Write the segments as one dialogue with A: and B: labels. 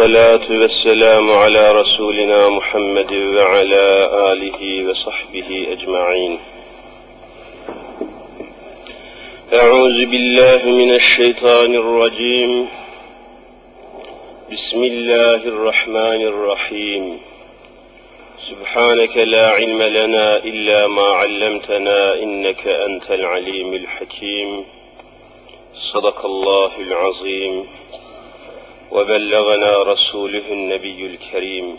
A: والصلاة والسلام على رسولنا محمد وعلى آله وصحبه أجمعين. أعوذ بالله من الشيطان الرجيم. بسم الله الرحمن الرحيم. سبحانك لا علم لنا إلا ما علمتنا إنك أنت العليم الحكيم. صدق الله العظيم. وبلغنا رسوله النبي الكريم.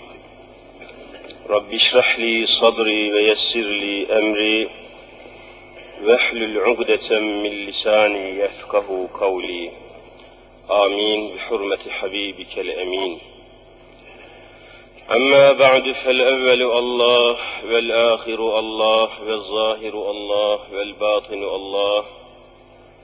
A: رب اشرح لي صدري ويسر لي أمري. واحلل عقدة من لساني يفقه قولي. آمين. بحرمة حبيبك الأمين. أما بعد فالأول الله والآخر الله والظاهر الله والباطن الله.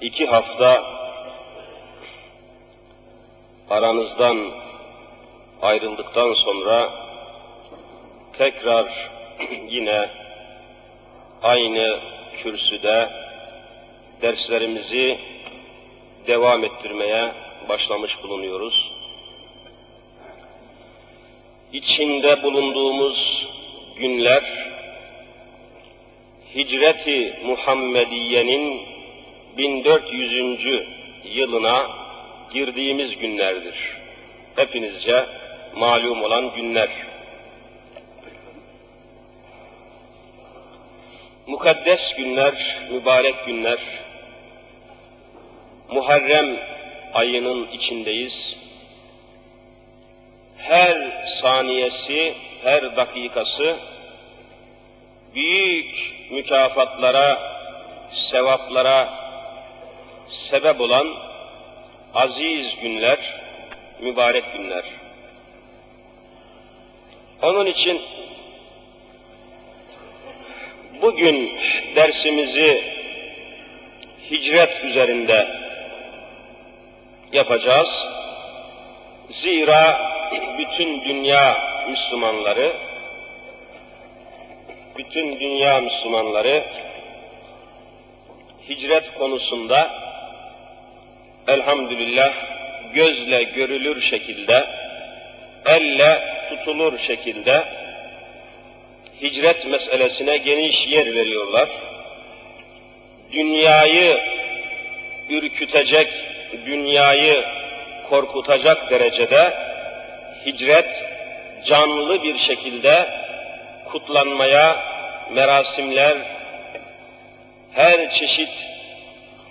A: iki hafta aranızdan ayrıldıktan sonra tekrar yine aynı kürsüde derslerimizi devam ettirmeye başlamış bulunuyoruz. İçinde bulunduğumuz günler Hicreti Muhammediye'nin 1400. yılına girdiğimiz günlerdir. Hepinizce malum olan günler. Mukaddes günler, mübarek günler, Muharrem ayının içindeyiz. Her saniyesi, her dakikası büyük mükafatlara, sevaplara sebep olan aziz günler, mübarek günler. Onun için bugün dersimizi hicret üzerinde yapacağız. Zira bütün dünya Müslümanları bütün dünya Müslümanları hicret konusunda elhamdülillah gözle görülür şekilde, elle tutulur şekilde hicret meselesine geniş yer veriyorlar. Dünyayı ürkütecek, dünyayı korkutacak derecede hicret canlı bir şekilde kutlanmaya merasimler, her çeşit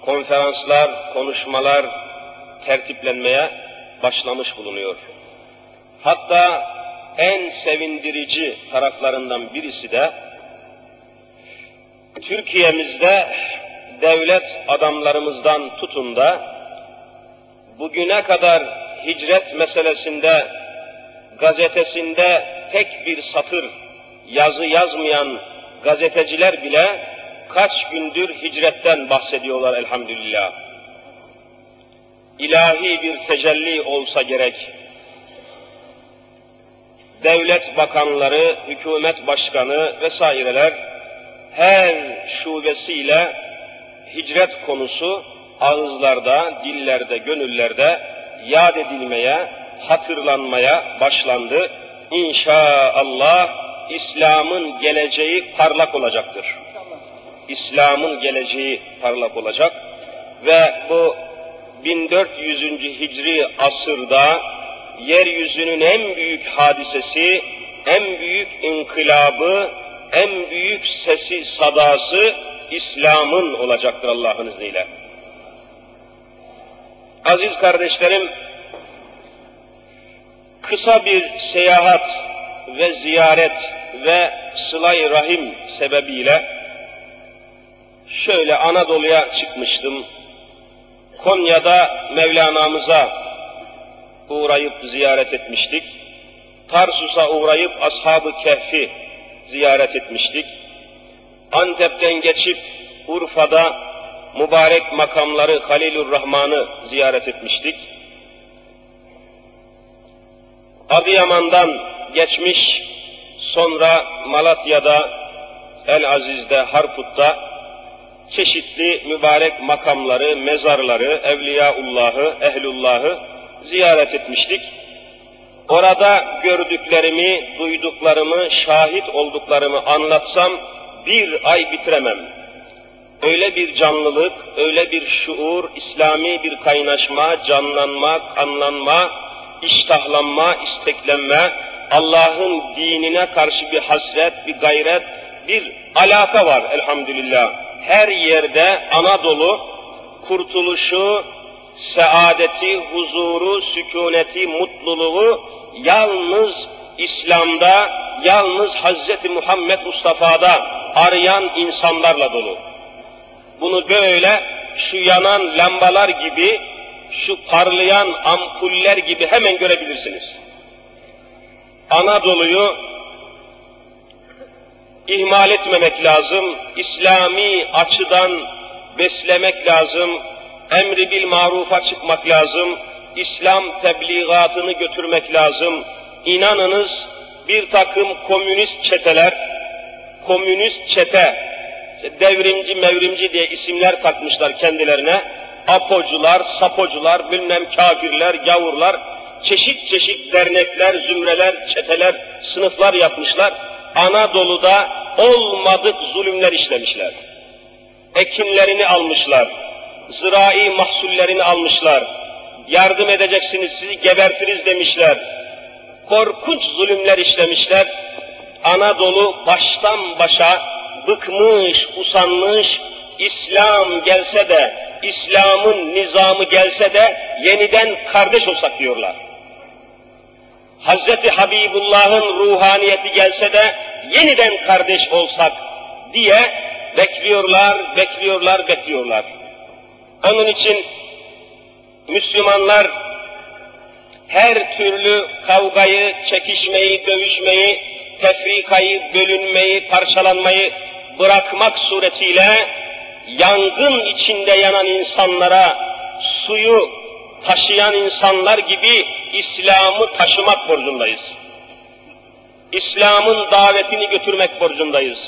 A: konferanslar, konuşmalar tertiplenmeye başlamış bulunuyor. Hatta en sevindirici taraflarından birisi de Türkiye'mizde devlet adamlarımızdan tutun da bugüne kadar hicret meselesinde gazetesinde tek bir satır yazı yazmayan gazeteciler bile kaç gündür hicretten bahsediyorlar elhamdülillah. İlahi bir tecelli olsa gerek. Devlet bakanları, hükümet başkanı vesaireler her şubesiyle hicret konusu ağızlarda, dillerde, gönüllerde yad edilmeye, hatırlanmaya başlandı. İnşallah İslam'ın geleceği parlak olacaktır. İslam'ın geleceği parlak olacak ve bu 1400. Hicri asırda yeryüzünün en büyük hadisesi, en büyük inkılabı, en büyük sesi, sadası İslam'ın olacaktır Allah'ın izniyle. Aziz kardeşlerim, kısa bir seyahat ve ziyaret ve sılay rahim sebebiyle şöyle Anadolu'ya çıkmıştım. Konya'da Mevlana'mıza uğrayıp ziyaret etmiştik. Tarsus'a uğrayıp Ashab-ı Kehf'i ziyaret etmiştik. Antep'ten geçip Urfa'da mübarek makamları Halilur Rahman'ı ziyaret etmiştik. Adıyaman'dan geçmiş, sonra Malatya'da, El Aziz'de, Harput'ta çeşitli mübarek makamları, mezarları, Evliyaullah'ı, Ehlullah'ı ziyaret etmiştik. Orada gördüklerimi, duyduklarımı, şahit olduklarımı anlatsam bir ay bitiremem. Öyle bir canlılık, öyle bir şuur, İslami bir kaynaşma, canlanma, kanlanma, iştahlanma, isteklenme, Allah'ın dinine karşı bir hasret, bir gayret, bir alaka var elhamdülillah. Her yerde Anadolu kurtuluşu, saadeti, huzuru, sükuneti, mutluluğu yalnız İslam'da, yalnız Hz. Muhammed Mustafa'da arayan insanlarla dolu. Bunu böyle şu yanan lambalar gibi, şu parlayan ampuller gibi hemen görebilirsiniz. Anadolu'yu ihmal etmemek lazım, İslami açıdan beslemek lazım, emri bil marufa çıkmak lazım, İslam tebliğatını götürmek lazım. İnanınız bir takım komünist çeteler, komünist çete, devrimci mevrimci diye isimler takmışlar kendilerine. Apocular, sapocular, bilmem kafirler, gavurlar, çeşit çeşit dernekler, zümreler, çeteler, sınıflar yapmışlar. Anadolu'da olmadık zulümler işlemişler. Ekinlerini almışlar, zirai mahsullerini almışlar, yardım edeceksiniz sizi gebertiriz demişler. Korkunç zulümler işlemişler. Anadolu baştan başa bıkmış, usanmış, İslam gelse de, İslam'ın nizamı gelse de yeniden kardeş olsak diyorlar. Hazreti Habibullah'ın ruhaniyeti gelse de yeniden kardeş olsak diye bekliyorlar, bekliyorlar, bekliyorlar. Onun için Müslümanlar her türlü kavgayı, çekişmeyi, dövüşmeyi, tefrikayı, bölünmeyi, parçalanmayı bırakmak suretiyle yangın içinde yanan insanlara suyu taşıyan insanlar gibi İslam'ı taşımak borcundayız. İslam'ın davetini götürmek borcundayız.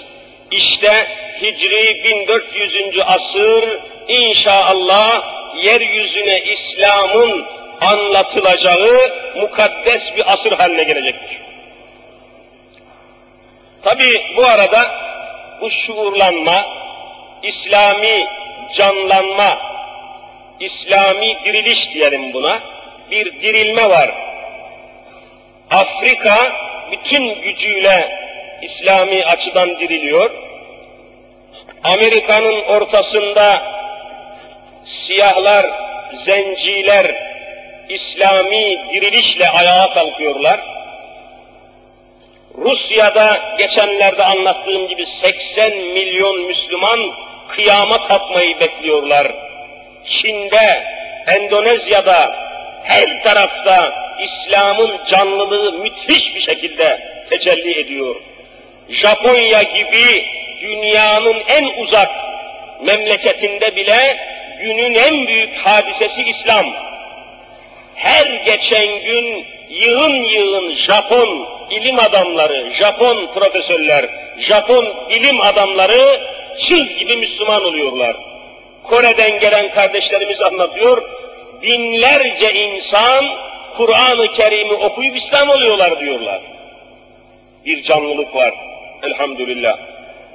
A: İşte Hicri 1400. asır inşallah yeryüzüne İslam'ın anlatılacağı mukaddes bir asır haline gelecektir. Tabi bu arada bu şuurlanma, İslami canlanma, İslami diriliş diyelim buna, bir dirilme var. Afrika bütün gücüyle İslami açıdan diriliyor. Amerika'nın ortasında siyahlar, zenciler İslami dirilişle ayağa kalkıyorlar. Rusya'da geçenlerde anlattığım gibi 80 milyon Müslüman kıyama kalkmayı bekliyorlar. Çin'de, Endonezya'da, her tarafta İslam'ın canlılığı müthiş bir şekilde tecelli ediyor. Japonya gibi dünyanın en uzak memleketinde bile günün en büyük hadisesi İslam. Her geçen gün yığın yığın Japon ilim adamları, Japon profesörler, Japon ilim adamları çıl gibi Müslüman oluyorlar. Kore'den gelen kardeşlerimiz anlatıyor, binlerce insan Kur'an-ı Kerim'i okuyup İslam oluyorlar diyorlar. Bir canlılık var elhamdülillah.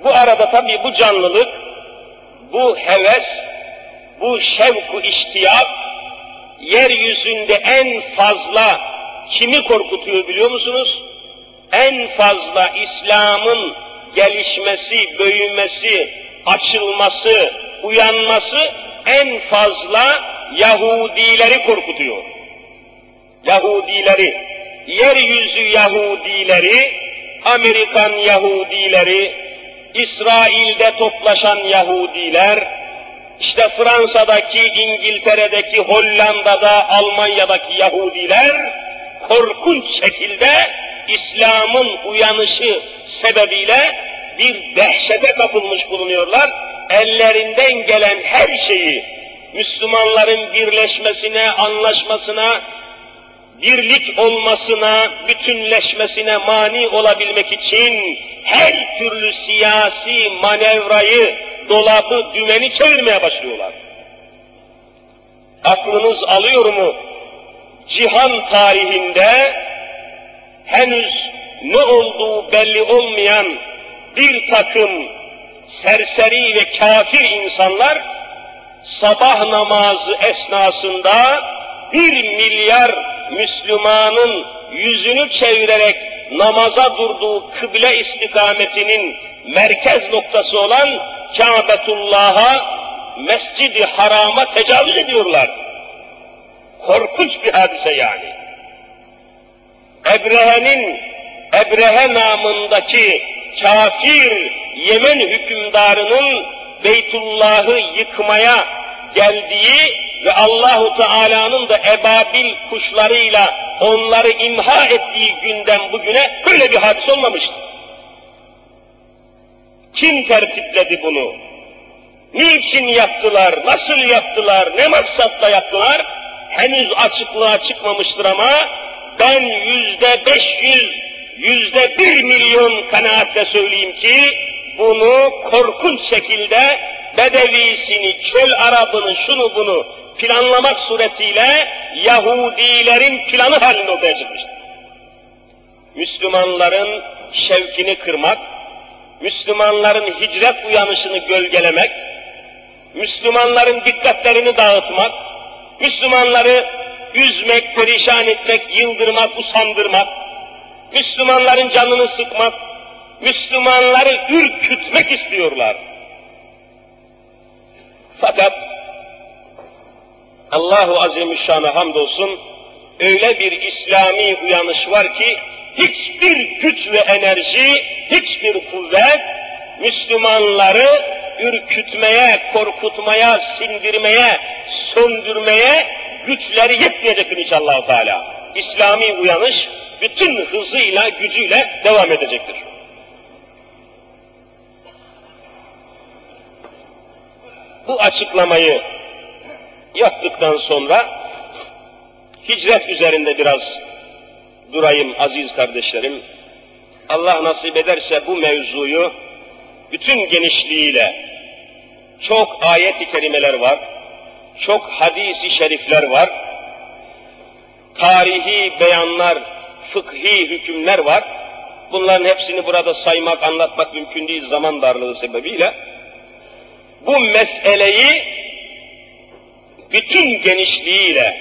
A: Bu arada tabii bu canlılık, bu heves, bu şevku iştiyak, yeryüzünde en fazla kimi korkutuyor biliyor musunuz? En fazla İslam'ın gelişmesi, büyümesi, açılması, uyanması en fazla Yahudileri korkutuyor. Yahudileri, yeryüzü Yahudileri, Amerikan Yahudileri, İsrail'de toplaşan Yahudiler, işte Fransa'daki, İngiltere'deki, Hollanda'da, Almanya'daki Yahudiler korkunç şekilde İslam'ın uyanışı sebebiyle bir dehşete kapılmış bulunuyorlar. Ellerinden gelen her şeyi Müslümanların birleşmesine, anlaşmasına, birlik olmasına, bütünleşmesine mani olabilmek için her türlü siyasi manevrayı, dolabı, dümeni çevirmeye başlıyorlar. Aklınız alıyor mu? Cihan tarihinde henüz ne olduğu belli olmayan bir takım serseri ve kafir insanlar sabah namazı esnasında bir milyar Müslümanın yüzünü çevirerek namaza durduğu kıble istikametinin merkez noktası olan Kâbetullah'a, Mescid-i Haram'a tecavüz ediyorlar. Korkunç bir hadise yani. Ebrehe'nin, Ebrehe namındaki kafir Yemen hükümdarının Beytullah'ı yıkmaya geldiği ve Allahu Teala'nın da ebabil kuşlarıyla onları imha ettiği günden bugüne böyle bir hadis olmamıştı. Kim tertipledi bunu? Niçin yaptılar? Nasıl yaptılar? Ne maksatla yaptılar? Henüz açıklığa çıkmamıştır ama ben yüzde beş yüz, yüzde bir milyon kanaatle söyleyeyim ki bunu korkunç şekilde Bedevisini, çöl Arabını, şunu bunu planlamak suretiyle Yahudilerin planı halinde ortaya. Müslümanların şevkini kırmak, Müslümanların hicret uyanışını gölgelemek, Müslümanların dikkatlerini dağıtmak, Müslümanları üzmek, perişan etmek, yıldırmak, usandırmak, Müslümanların canını sıkmak, Müslümanları ürkütmek istiyorlar. Fakat Allahu Azimüşşan'a hamdolsun öyle bir İslami uyanış var ki hiçbir güç ve enerji, hiçbir kuvvet Müslümanları ürkütmeye, korkutmaya, sindirmeye, söndürmeye güçleri yetmeyecektir inşallah Teala. İslami uyanış bütün hızıyla, gücüyle devam edecektir. Bu açıklamayı yaptıktan sonra hicret üzerinde biraz durayım aziz kardeşlerim. Allah nasip ederse bu mevzuyu bütün genişliğiyle çok ayet-i kerimeler var, çok hadis-i şerifler var, tarihi beyanlar, fıkhi hükümler var. Bunların hepsini burada saymak, anlatmak mümkün değil zaman darlığı sebebiyle. Bu meseleyi bütün genişliğiyle,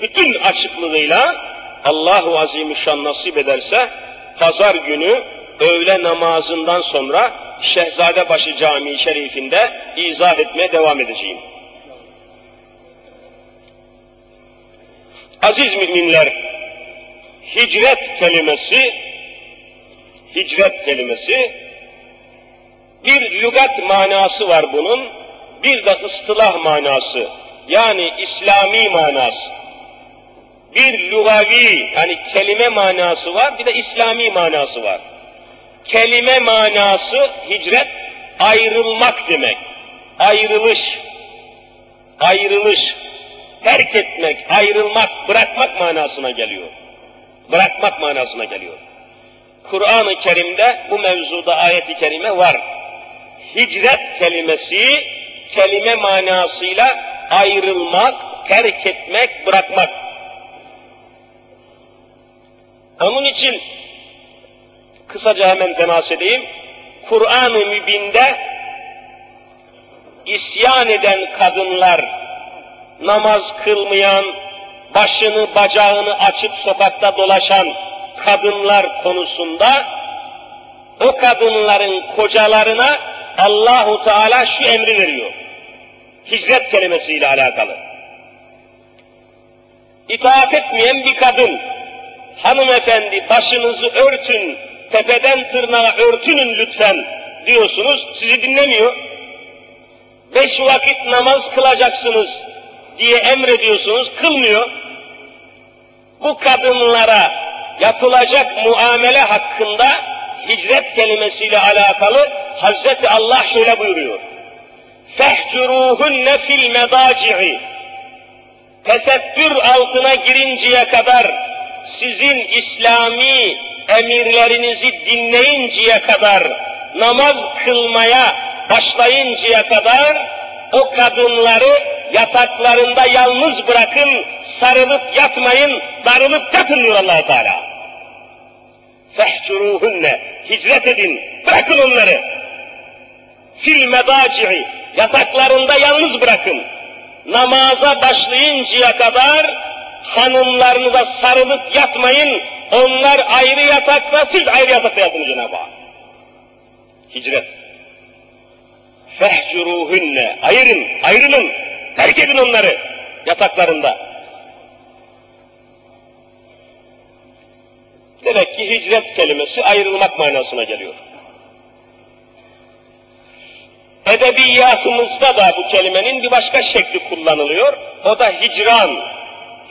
A: bütün açıklığıyla Allahu Azimüşşan nasip ederse pazar günü öğle namazından sonra Şehzadebaşı Camii Şerifinde izah etmeye devam edeceğim. Aziz müminler, hicret kelimesi, hicret kelimesi, bir lügat manası var bunun, bir de ıstılah manası, yani İslami manası. Bir lugavi, yani kelime manası var, bir de İslami manası var. Kelime manası hicret, ayrılmak demek. Ayrılış, ayrılış, terk etmek, ayrılmak, bırakmak manasına geliyor. Bırakmak manasına geliyor. Kur'an-ı Kerim'de bu mevzuda ayet-i kerime var. Hicret kelimesi kelime manasıyla ayrılmak, terk etmek, bırakmak. Onun için kısaca hemen temas edeyim. Kur'an-ı Mübin'de isyan eden kadınlar, namaz kılmayan, başını bacağını açıp sokakta dolaşan kadınlar konusunda o kadınların kocalarına Allahu Teala şu emri veriyor. Hicret kelimesiyle alakalı. İtaat etmeyen bir kadın, hanımefendi başınızı örtün, tepeden tırnağa örtünün lütfen diyorsunuz, sizi dinlemiyor. beş vakit namaz kılacaksınız diye emrediyorsunuz, kılmıyor. Bu kadınlara yapılacak muamele hakkında hicret kelimesiyle alakalı Hazreti Allah şöyle buyuruyor. فَهْجُرُوهُنَّ فِي الْمَضَاجِعِ Tesettür altına girinceye kadar sizin İslami emirlerinizi dinleyinceye kadar, namaz kılmaya başlayıncaya kadar o kadınları yataklarında yalnız bırakın, sarılıp yatmayın, darılıp yatın diyor allah Teala. Fehcuruhunne, hicret edin, bırakın onları. Fil medaci'i, yataklarında yalnız bırakın. Namaza başlayıncaya kadar hanımlarınıza sarılıp yatmayın, onlar ayrı yatakta, siz ayrı yatakta yatın Cenab-ı Hak. Hicret. Fehcuruhunne, ayırın, ayrılın, terk edin onları yataklarında. Demek ki hicret kelimesi ayrılmak manasına geliyor. Edebiyatımızda da bu kelimenin bir başka şekli kullanılıyor. O da hicran.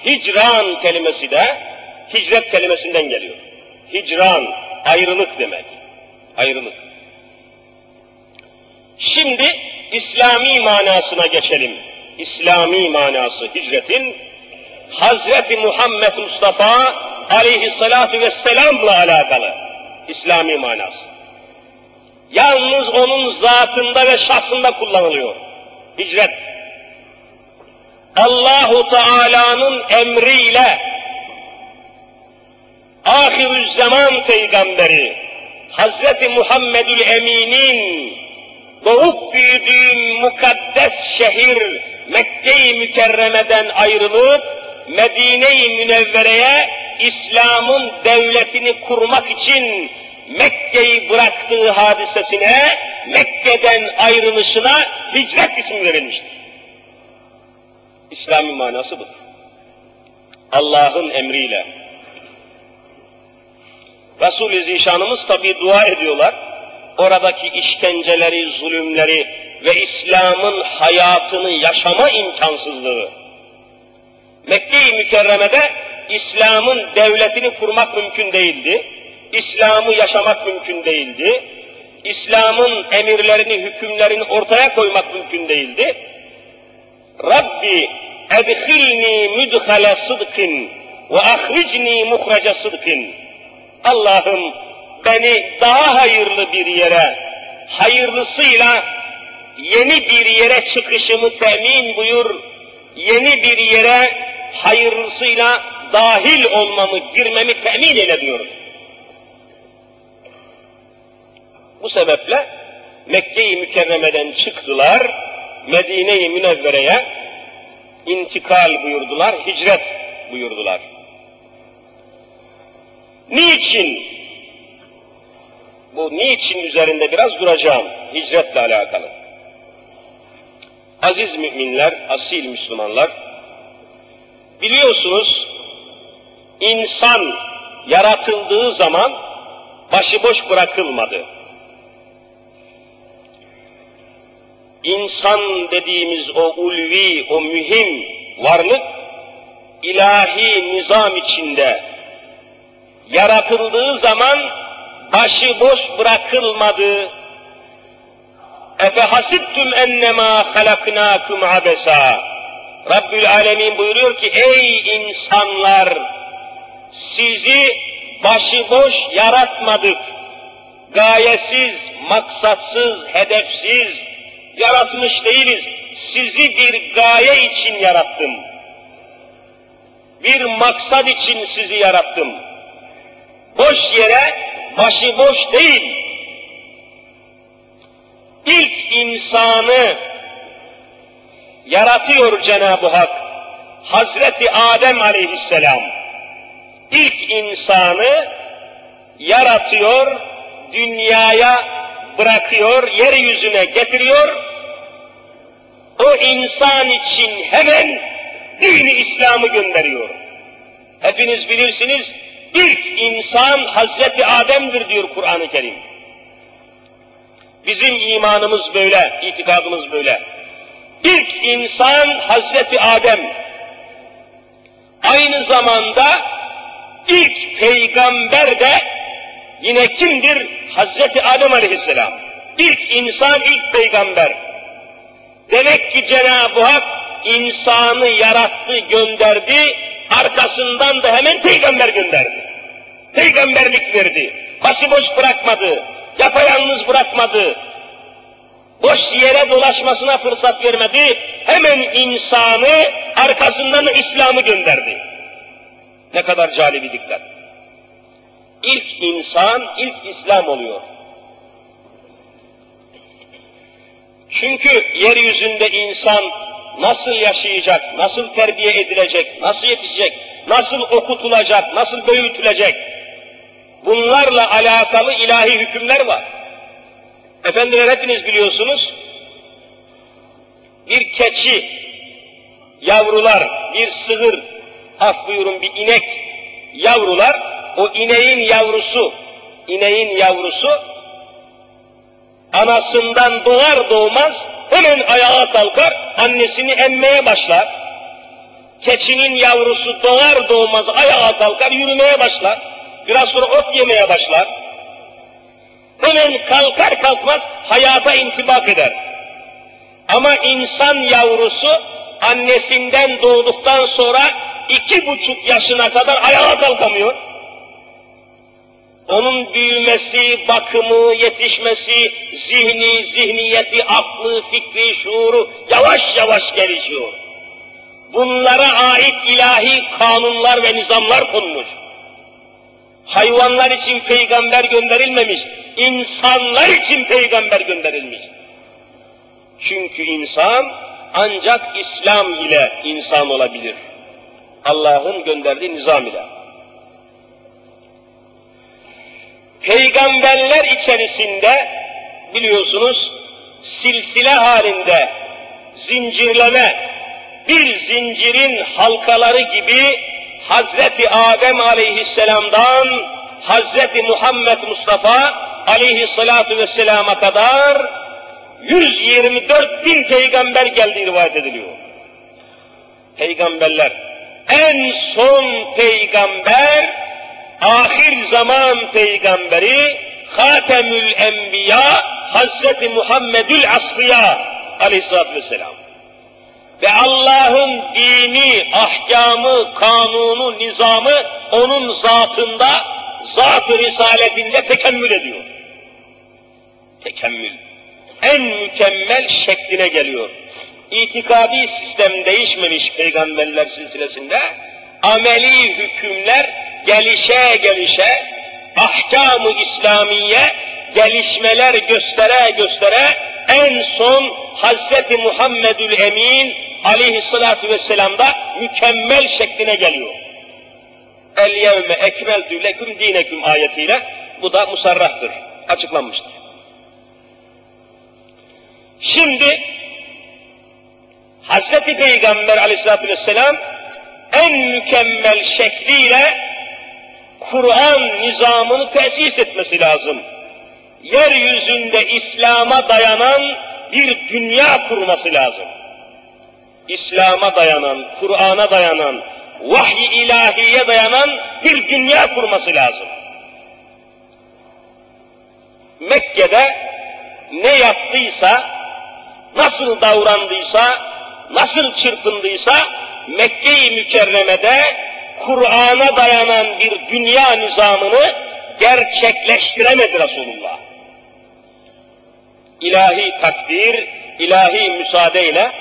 A: Hicran kelimesi de hicret kelimesinden geliyor. Hicran, ayrılık demek. Ayrılık. Şimdi İslami manasına geçelim. İslami manası hicretin Hazreti Muhammed Mustafa aleyhissalatu vesselamla alakalı İslami manası. Yalnız onun zatında ve şahsında kullanılıyor. Hicret. Allahu Teala'nın emriyle ahirüzzaman peygamberi Hazreti Muhammedül Emin'in doğup büyüdüğü mukaddes şehir Mekke-i Mükerreme'den ayrılıp Medine-i Münevvere'ye İslam'ın devletini kurmak için Mekke'yi bıraktığı hadisesine, Mekke'den ayrılışına hicret ismi verilmiştir. İslami manası budur. Allah'ın emriyle. Resul-i Zişanımız tabi dua ediyorlar. Oradaki işkenceleri, zulümleri ve İslam'ın hayatını yaşama imkansızlığı. Mekke-i Mükerreme'de İslam'ın devletini kurmak mümkün değildi. İslam'ı yaşamak mümkün değildi. İslam'ın emirlerini, hükümlerini ortaya koymak mümkün değildi. Rabbi edhilni müdhale sıdkın ve ahricni muhraca sıdkın. Allah'ım beni daha hayırlı bir yere, hayırlısıyla yeni bir yere çıkışımı temin buyur, yeni bir yere hayırlısıyla dahil olmamı, girmemi temin eyle diyor. Bu sebeple Mekke-i Mükerreme'den çıktılar, Medine-i Münevvere'ye intikal buyurdular, hicret buyurdular. Niçin? Bu niçin üzerinde biraz duracağım, hicretle alakalı. Aziz müminler, asil Müslümanlar, biliyorsunuz insan yaratıldığı zaman başıboş bırakılmadı. İnsan dediğimiz o ulvi, o mühim varlık, ilahi nizam içinde yaratıldığı zaman başıboş bırakılmadı. Efe hasibtum ennemâ halaknâkum abesa. Rabbül Alemin buyuruyor ki ey insanlar sizi başıboş yaratmadık. Gayesiz, maksatsız, hedefsiz yaratmış değiliz. Sizi bir gaye için yarattım. Bir maksat için sizi yarattım. Boş yere, başıboş değil. İlk insanı yaratıyor Cenab-ı Hak. Hazreti Adem aleyhisselam ilk insanı yaratıyor, dünyaya bırakıyor, yeryüzüne getiriyor. O insan için hemen dini İslam'ı gönderiyor. Hepiniz bilirsiniz, ilk insan Hazreti Adem'dir diyor Kur'an-ı Kerim. Bizim imanımız böyle, itikadımız böyle. İlk insan Hazreti Adem. Aynı zamanda ilk peygamber de yine kimdir? Hazreti Adem Aleyhisselam. İlk insan, ilk peygamber. Demek ki Cenab-ı Hak insanı yarattı, gönderdi, arkasından da hemen peygamber gönderdi. Peygamberlik verdi. Başıboş bırakmadı, yapayalnız bırakmadı, boş yere dolaşmasına fırsat vermedi, hemen insanı arkasından da İslam'ı gönderdi. Ne kadar cali bir dikkat. İlk insan, ilk İslam oluyor. Çünkü yeryüzünde insan nasıl yaşayacak, nasıl terbiye edilecek, nasıl yetişecek, nasıl okutulacak, nasıl büyütülecek, bunlarla alakalı ilahi hükümler var. Efendiler hepiniz biliyorsunuz, bir keçi, yavrular, bir sığır, af buyurun bir inek, yavrular, o ineğin yavrusu, ineğin yavrusu, anasından doğar doğmaz hemen ayağa kalkar, annesini emmeye başlar. Keçinin yavrusu doğar doğmaz ayağa kalkar, yürümeye başlar. Biraz sonra ot yemeye başlar. Hemen kalkar kalkmaz hayata intibak eder. Ama insan yavrusu annesinden doğduktan sonra iki buçuk yaşına kadar ayağa kalkamıyor. Onun büyümesi, bakımı, yetişmesi, zihni, zihniyeti, aklı, fikri, şuuru yavaş yavaş gelişiyor. Bunlara ait ilahi kanunlar ve nizamlar konmuş. Hayvanlar için peygamber gönderilmemiş, insanlar için peygamber gönderilmiş. Çünkü insan ancak İslam ile insan olabilir. Allah'ın gönderdiği nizam ile. Peygamberler içerisinde biliyorsunuz silsile halinde zincirleme bir zincirin halkaları gibi Hazreti Adem aleyhisselamdan Hazreti Muhammed Mustafa aleyhissalatu vesselama kadar 124 bin peygamber geldiği rivayet ediliyor. Peygamberler. En son peygamber, ahir zaman peygamberi, Hatemül Enbiya, Hazreti Muhammedül Asfiya aleyhissalatü vesselam. Ve Allah'ın dini, ahkamı, kanunu, nizamı onun zatında, zat-ı risaletinde tekemmül ediyor. Tekemmül. En mükemmel şekline geliyor. İtikadi sistem değişmemiş peygamberler silsilesinde, ameli hükümler gelişe gelişe, ahkamı İslamiye gelişmeler göstere göstere en son Hazreti Muhammedül Emin aleyhissalatu vesselam'da mükemmel şekline geliyor. El yevme ekmeltü leküm dineküm ayetiyle bu da musarrahtır, açıklanmıştır. Şimdi Hazreti Peygamber aleyhissalatü vesselam en mükemmel şekliyle Kur'an nizamını tesis etmesi lazım. Yeryüzünde İslam'a dayanan bir dünya kurması lazım. İslam'a dayanan, Kur'an'a dayanan, vahiy ilahiye dayanan bir dünya kurması lazım. Mekke'de ne yaptıysa, nasıl davrandıysa, nasıl çırpındıysa, Mekke-i Mükerreme'de Kur'an'a dayanan bir dünya nizamını gerçekleştiremedi Resulullah. İlahi takdir, ilahi müsaadeyle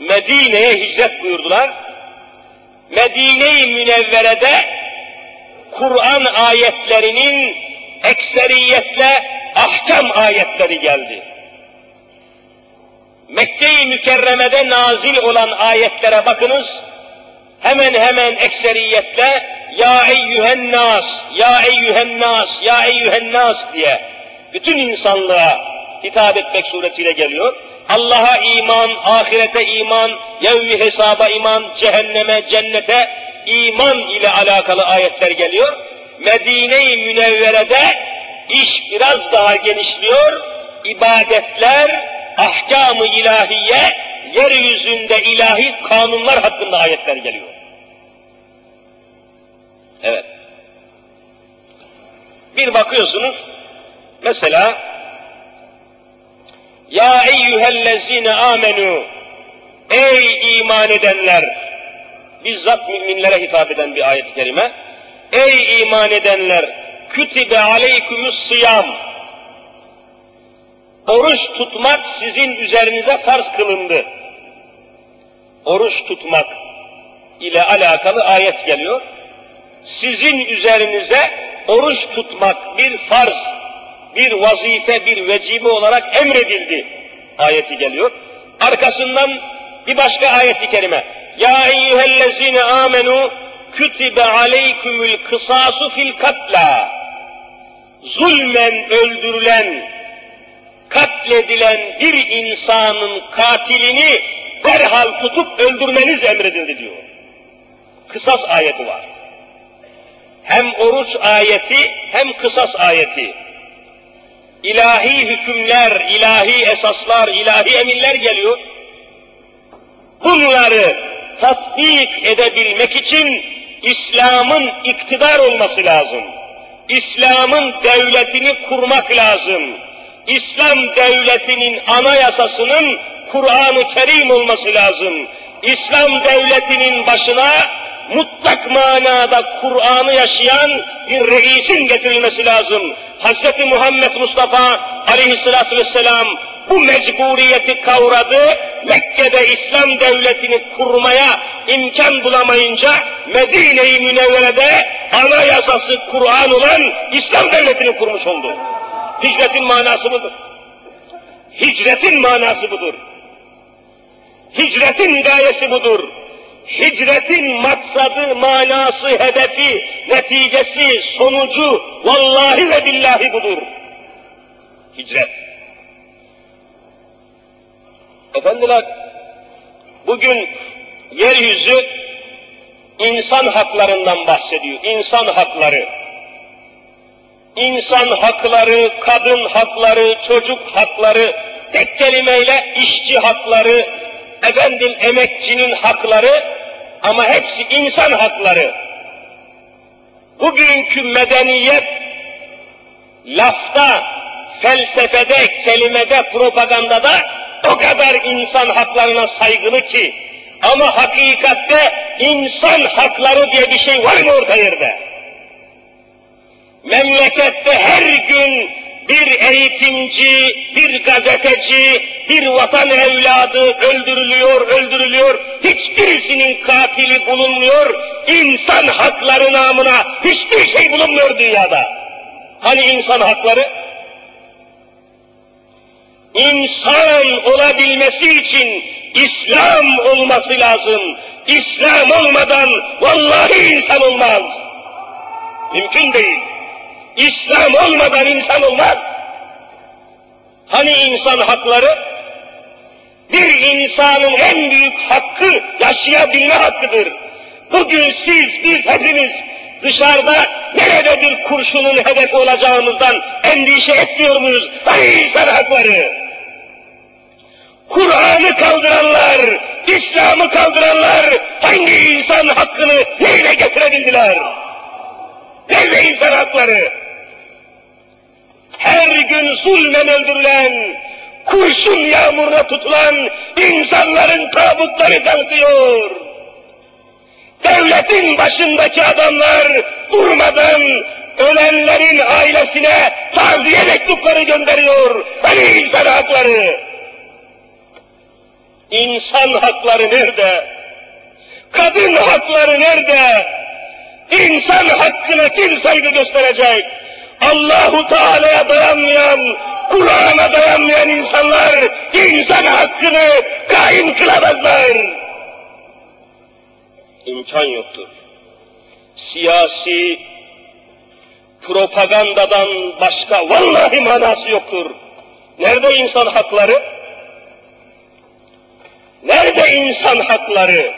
A: Medine'ye hicret buyurdular. Medine-i Münevvere'de Kur'an ayetlerinin ekseriyetle ahkam ayetleri geldi. Mekke-i Mükerreme'de nazil olan ayetlere bakınız, hemen hemen ekseriyetle ya eyyühen nas, ya eyyühen nas, ya eyyühen nas diye bütün insanlığa hitap etmek suretiyle geliyor. Allah'a iman, ahirete iman, yevmi hesaba iman, cehenneme, cennete iman ile alakalı ayetler geliyor. Medine-i Münevvere'de iş biraz daha genişliyor. İbadetler, ahkam-ı ilahiye
B: yeryüzünde ilahi kanunlar hakkında ayetler geliyor. Evet. Bir bakıyorsunuz, mesela Ya eyyühellezine amenu Ey iman edenler bizzat müminlere hitap eden bir ayet-i kerime. Ey iman edenler kütibe aleykümüs sıyam Oruç tutmak sizin üzerinize farz kılındı. Oruç tutmak ile alakalı ayet geliyor. Sizin üzerinize oruç tutmak bir farz, bir vazife, bir vecibe olarak emredildi ayeti geliyor. Arkasından bir başka ayet-i kerime. Ya eyyühellezine amenu kütibe aleykümül kısasu fil katla. Zulmen öldürülen, katledilen bir insanın katilini derhal tutup öldürmeniz emredildi diyor. Kısas ayeti var. Hem oruç ayeti hem kısas ayeti. İlahi hükümler, ilahi esaslar, ilahi emirler geliyor. Bunları tatbik edebilmek için İslam'ın iktidar olması lazım. İslam'ın devletini kurmak lazım. İslam devletinin anayasasının Kur'an-ı Kerim olması lazım. İslam devletinin başına mutlak manada Kur'an'ı yaşayan bir reisin getirilmesi lazım. Hz. Muhammed Mustafa aleyhissalatü vesselam bu mecburiyeti kavradı, Mekke'de İslam devletini kurmaya imkan bulamayınca Medine-i Münevvere'de anayasası Kur'an olan İslam devletini kurmuş oldu. Hicretin manası budur. Hicretin manası budur. Hicretin gayesi budur. Hicretin maksadı, manası, hedefi, neticesi, sonucu vallahi ve billahi budur. Hicret. Efendiler, bugün yeryüzü insan haklarından bahsediyor. İnsan hakları. İnsan hakları, kadın hakları, çocuk hakları, tek kelimeyle işçi hakları, efendim emekçinin hakları ama hepsi insan hakları. Bugünkü medeniyet lafta, felsefede, kelimede, propagandada o kadar insan haklarına saygılı ki ama hakikatte insan hakları diye bir şey var mı orta yerde? Memlekette her gün bir eğitimci, bir gazeteci, bir vatan evladı öldürülüyor, öldürülüyor. Hiçbirisinin katili bulunmuyor. İnsan hakları namına hiçbir şey bulunmuyor dünyada. Hani insan hakları? İnsan olabilmesi için İslam olması lazım. İslam olmadan vallahi insan olmaz. Mümkün değil. İslam olmadan insan olmaz. Hani insan hakları? Bir insanın en büyük hakkı yaşayabilme hakkıdır. Bugün siz, biz hepimiz dışarıda nerede bir kurşunun hedefi olacağımızdan endişe etmiyor muyuz? Hani insan hakları? Kur'an'ı kaldıranlar, İslam'ı kaldıranlar hangi insan hakkını neyle getirebildiler? Nerede insan hakları? Her gün zulmen öldürülen, kurşun yağmuruna tutulan insanların tabutları kalkıyor. Devletin başındaki adamlar durmadan ölenlerin ailesine taziye mektupları gönderiyor. Hani insan hakları? İnsan hakları nerede? Kadın hakları nerede? İnsan hakkına kim saygı gösterecek? Allahu Teala'ya dayanmayan, Kur'an'a dayanmayan insanlar insan hakkını kaim kılamazlar. İmkan yoktur. Siyasi propagandadan başka vallahi manası yoktur. Nerede insan hakları? Nerede insan hakları?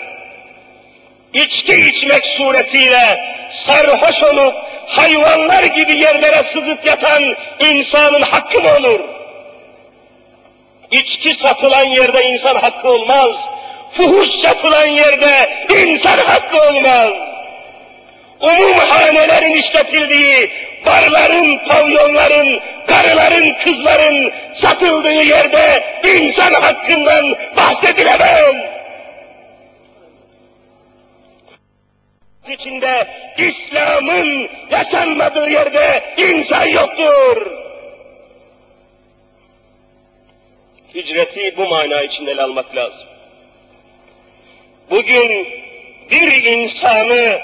B: İçki içmek suretiyle sarhoş olup hayvanlar gibi yerlere sızıp yatan insanın hakkı mı olur? İçki satılan yerde insan hakkı olmaz. Fuhuş satılan yerde insan hakkı olmaz. Umumhanelerin işletildiği, barların, pavyonların, karıların, kızların satıldığı yerde insan hakkından bahsedilemez. İçinde İslam'ın yaşanmadığı yerde insan yoktur. Hicreti bu mana içinde almak lazım. Bugün bir insanı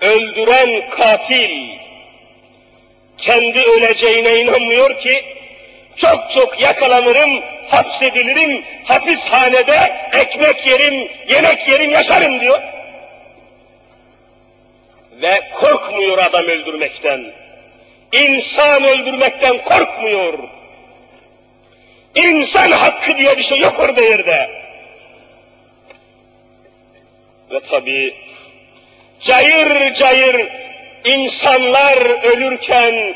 B: öldüren katil kendi öleceğine inanmıyor ki çok çok yakalanırım, hapsedilirim, hapishanede ekmek yerim, yemek yerim, yaşarım diyor. Ve korkmuyor adam öldürmekten. İnsan öldürmekten korkmuyor. İnsan hakkı diye bir şey yok orada yerde. Ve tabi cayır cayır insanlar ölürken,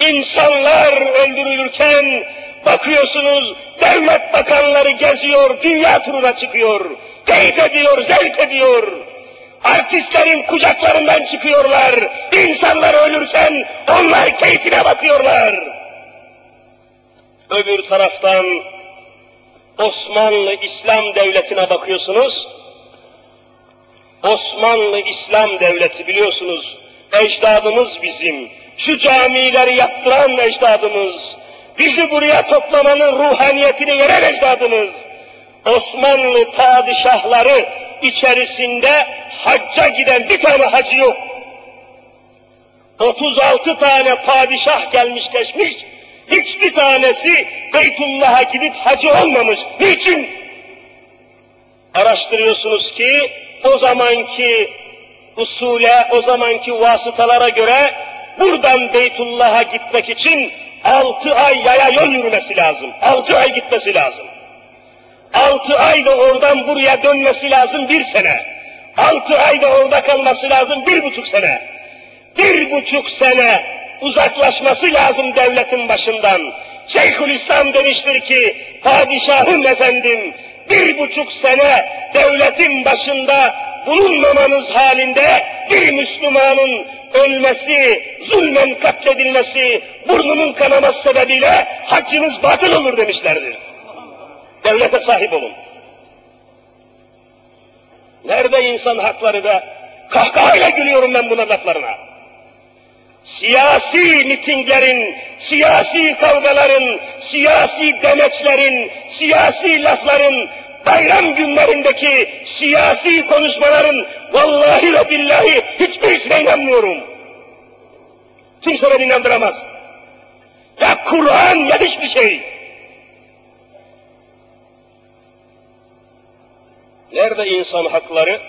B: insanlar öldürülürken bakıyorsunuz devlet bakanları geziyor, dünya turuna çıkıyor, teyit ediyor, zevk ediyor. Artistlerin kucaklarından çıkıyorlar. İnsanlar ölürken onlar keyfine bakıyorlar. Öbür taraftan Osmanlı İslam Devleti'ne bakıyorsunuz. Osmanlı İslam Devleti biliyorsunuz ecdadımız bizim. Şu camileri yaptıran ecdadımız. Bizi buraya toplamanın ruhaniyetini veren ecdadımız. Osmanlı padişahları içerisinde hacca giden bir tane hacı yok. 36 tane padişah gelmiş geçmiş, hiçbir tanesi Beytullah'a gidip hacı olmamış. Niçin? Araştırıyorsunuz ki o zamanki usule, o zamanki vasıtalara göre buradan Beytullah'a gitmek için altı ay yaya yol yürümesi lazım. Altı ay gitmesi lazım. Altı ay da oradan buraya dönmesi lazım bir sene. Altı ayda orada kalması lazım bir buçuk sene. Bir buçuk sene uzaklaşması lazım devletin başından. Şeyhülislam demiştir ki, padişahım efendim, bir buçuk sene devletin başında bulunmamanız halinde bir Müslümanın ölmesi, zulmen katledilmesi, burnunun kanaması sebebiyle haccınız batıl olur demişlerdir. Devlete sahip olun. Nerede insan hakları be? Kahkahayla gülüyorum ben buna laflarına. Siyasi mitinglerin, siyasi kavgaların, siyasi demeçlerin, siyasi lafların, bayram günlerindeki siyasi konuşmaların vallahi ve billahi hiçbirisine inanmıyorum. Kimse beni inandıramaz. Ya Kur'an ya hiçbir şey. Nerede insan hakları?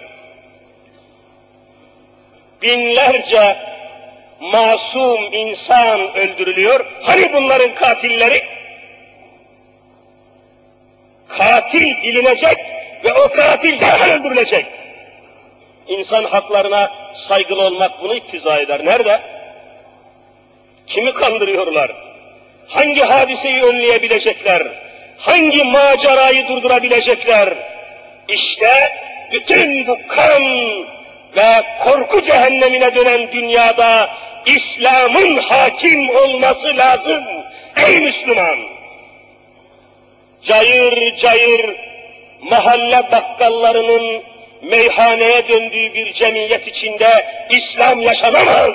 B: Binlerce masum insan öldürülüyor. Hani bunların katilleri? Katil bilinecek ve o katil derhal öldürülecek. İnsan haklarına saygılı olmak bunu iktiza eder. Nerede? Kimi kandırıyorlar? Hangi hadiseyi önleyebilecekler? Hangi macerayı durdurabilecekler? İşte bütün bu kan ve korku cehennemine dönen dünyada İslam'ın hakim olması lazım. Ey Müslüman! Cayır cayır mahalle bakkallarının meyhaneye döndüğü bir cemiyet içinde İslam yaşanamaz.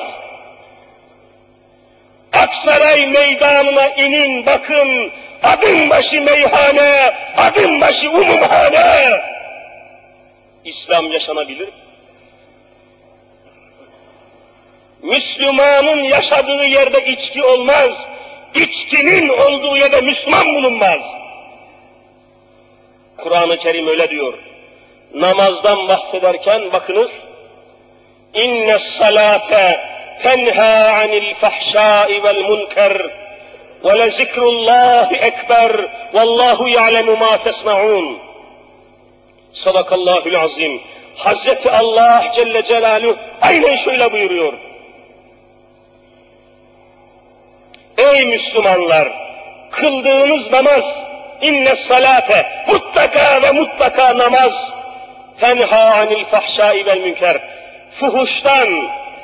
B: Aksaray meydanına inin bakın, adım başı meyhane, adım başı umumhane. İslam yaşanabilir. Müslümanın yaşadığı yerde içki olmaz. İçkinin olduğu yerde Müslüman bulunmaz. Kur'an-ı Kerim öyle diyor. Namazdan bahsederken bakınız. İnne salate tenha anil fahşai vel munker ve le zikrullahi ekber vallahu ya'lemu ma tesna'un. Sadakallahül azim. Hazreti Allah Celle Celaluhu aynen şöyle buyuruyor. Ey Müslümanlar! Kıldığınız namaz, inne salate mutlaka ve mutlaka namaz tenha anil fahşai vel münker fuhuştan,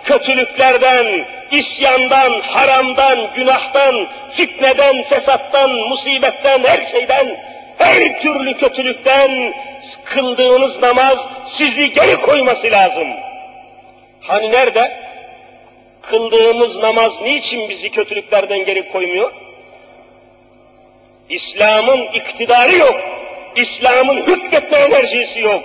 B: kötülüklerden, isyandan, haramdan, günahtan, fitneden, fesattan, musibetten, her şeyden, her türlü kötülükten kıldığınız namaz sizi geri koyması lazım. Hani nerede? Kıldığımız namaz niçin bizi kötülüklerden geri koymuyor? İslam'ın iktidarı yok. İslam'ın hükmetme enerjisi yok.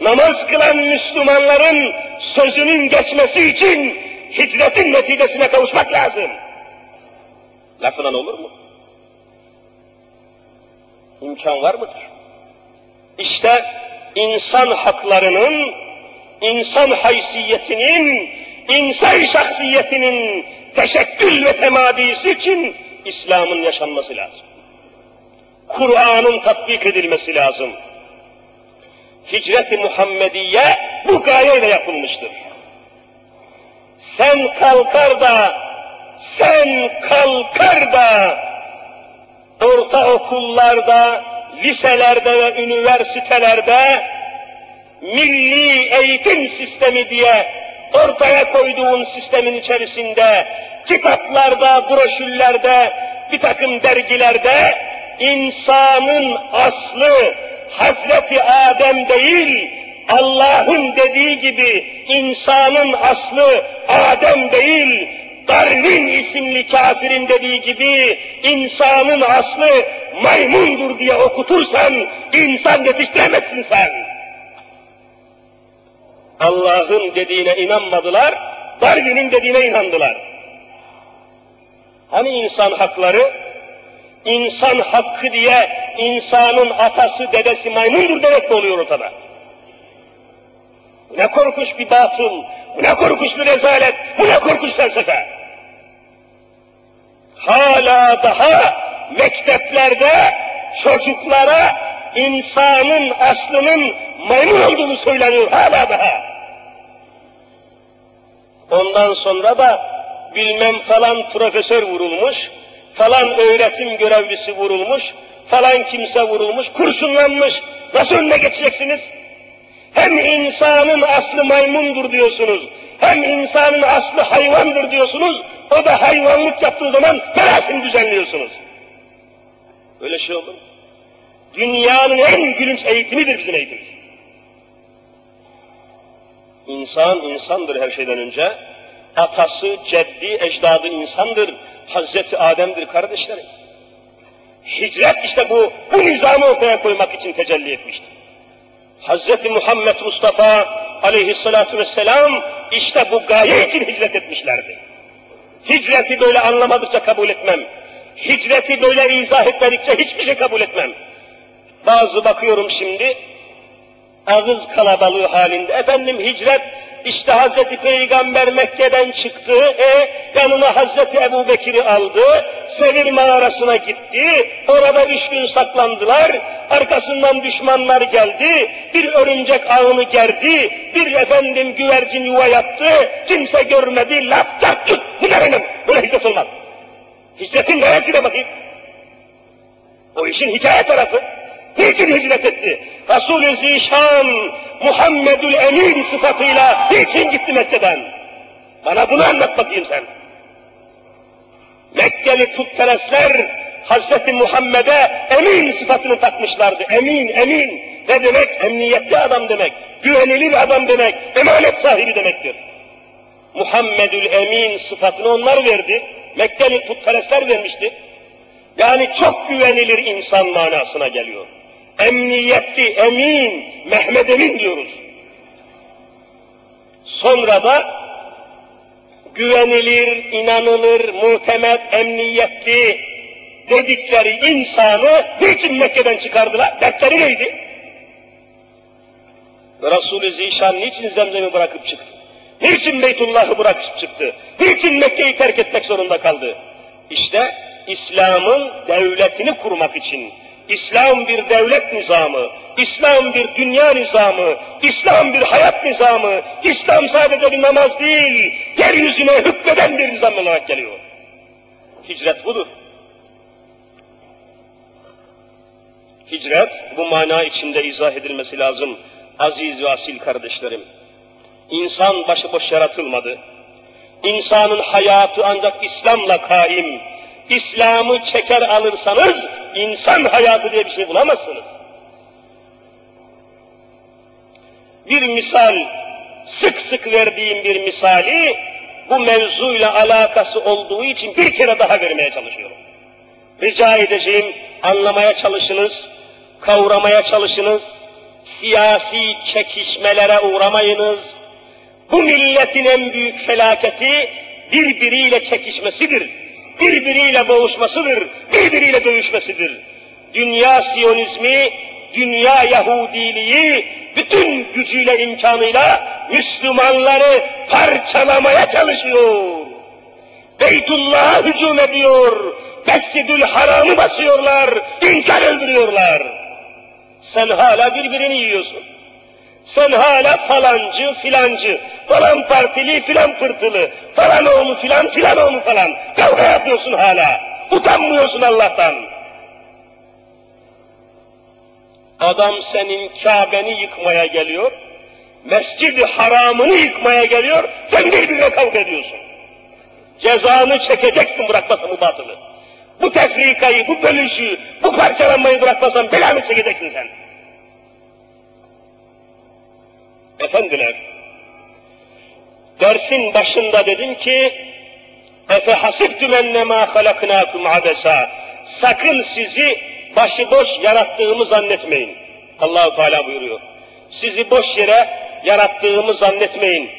B: Namaz kılan Müslümanların sözünün geçmesi için hicretin neticesine kavuşmak lazım. Lafından olur mu? İmkan var mıdır? İşte insan haklarının, insan haysiyetinin, insan şahsiyetinin teşekkül ve temadisi için İslam'ın yaşanması lazım. Kur'an'ın tatbik edilmesi lazım. Hicret-i Muhammediye bu gayeyle yapılmıştır. Sen kalkar da, sen kalkar da, ortaokullarda, liselerde ve üniversitelerde milli eğitim sistemi diye ortaya koyduğun sistemin içerisinde kitaplarda, broşürlerde, bir takım dergilerde insanın aslı Hazreti Adem değil, Allah'ın dediği gibi insanın aslı Adem değil, Darwin isimli kafirin dediği gibi insanın aslı maymundur diye okutursan insan yetiştiremezsin sen. Allah'ın dediğine inanmadılar, Darwin'in dediğine inandılar. Hani insan hakları? İnsan hakkı diye insanın atası, dedesi maymundur demek mi oluyor ortada? Bu ne korkunç bir batıl, bu ne korkunç bir rezalet, bu ne korkunç felsefe. Hala daha mekteplerde çocuklara insanın aslının maymun olduğunu söyleniyor hala daha. Ondan sonra da bilmem falan profesör vurulmuş, falan öğretim görevlisi vurulmuş, falan kimse vurulmuş, kurşunlanmış. Nasıl önüne geçeceksiniz? Hem insanın aslı maymundur diyorsunuz, hem insanın aslı hayvandır diyorsunuz, o da hayvanlık yaptığı zaman merasim düzenliyorsunuz. Öyle şey olur mu? Dünyanın en gülünç eğitimidir bizim eğitimimiz. İnsan insandır her şeyden önce. Atası, ceddi, ecdadı insandır. Hazreti Adem'dir kardeşlerim. Hicret işte bu, bu nizamı ortaya koymak için tecelli etmiştir. Hazreti Muhammed Mustafa aleyhissalatu vesselam işte bu gaye için hicret etmişlerdi. Hicreti böyle anlamadıkça kabul etmem. Hicreti böyle izah etmedikçe hiçbir şey kabul etmem. Bazı bakıyorum şimdi, ağız kalabalığı halinde, efendim hicret, işte Hazreti Peygamber Mekke'den çıktı, e, yanına Hazreti Ebu Bekir'i aldı, Sevir mağarasına gitti, orada üç gün saklandılar, arkasından düşmanlar geldi, bir örümcek ağını gerdi, bir efendim güvercin yuva yaptı, kimse görmedi, laf tut, bu ne benim, böyle hicret olmaz. Hicretin neresi bakayım? O işin hikaye tarafı. Niçin hicret etti? Resul-i Zişan, Muhammedül Emin sıfatıyla niçin gitti Mekke'den? Bana bunu anlat bakayım sen. Mekkeli putperestler Hazreti Muhammed'e emin sıfatını takmışlardı. Emin, emin. Ne demek? Emniyetli adam demek. Güvenilir adam demek. Emanet sahibi demektir. Muhammedül Emin sıfatını onlar verdi. Mekkeli putperestler vermişti. Yani çok güvenilir insan manasına geliyor. Emniyetli, emin, Mehmet Emin diyoruz. Sonra da güvenilir, inanılır, muhtemet, emniyetli dedikleri insanı niçin Mekke'den çıkardılar? Dertleri neydi? Resulü Zişan niçin Zemzem'i bırakıp çıktı? Niçin Beytullah'ı bırakıp çıktı? Niçin Mekke'yi terk etmek zorunda kaldı? İşte İslam'ın devletini kurmak için, İslam bir devlet nizamı, İslam bir dünya nizamı, İslam bir hayat nizamı, İslam sadece bir namaz değil, yeryüzüne hükmeden bir nizam olarak geliyor. Hicret budur. Hicret bu mana içinde izah edilmesi lazım. Aziz ve asil kardeşlerim. İnsan başıboş yaratılmadı. İnsanın hayatı ancak İslam'la kaim. İslam'ı çeker alırsanız insan hayatı diye bir şey bulamazsınız. Bir misal, sık sık verdiğim bir misali bu mevzuyla alakası olduğu için bir kere daha vermeye çalışıyorum. Rica edeceğim, anlamaya çalışınız, kavramaya çalışınız, siyasi çekişmelere uğramayınız. Bu milletin en büyük felaketi birbiriyle çekişmesidir, birbiriyle boğuşmasıdır, birbiriyle dövüşmesidir. Dünya Siyonizmi, dünya Yahudiliği bütün gücüyle imkanıyla Müslümanları parçalamaya çalışıyor. Beytullah'a hücum ediyor, Mescidül Haram'ı basıyorlar, inkar öldürüyorlar. Sen hala birbirini yiyorsun. Sen hala falancı, filancı, falan partili, filan pırtılı, falan oğlu filan, filan oğlu falan. Kavga yapıyorsun hala. Utanmıyorsun Allah'tan. Adam senin Kabe'ni yıkmaya geliyor, Mescid-i Haram'ını yıkmaya geliyor, sen birbirine kavga ediyorsun. Cezanı çekeceksin bırakmasın bu batılı. Bu tefrikayı, bu bölüşü, bu parçalanmayı bırakmasan belanı çekeceksin sen. Efendiler, dersin başında dedim ki, Efe hasibtüm ennemâ halaknâkum abesa. Sakın sizi başıboş yarattığımı zannetmeyin. Allahu Teala buyuruyor. Sizi boş yere yarattığımı zannetmeyin.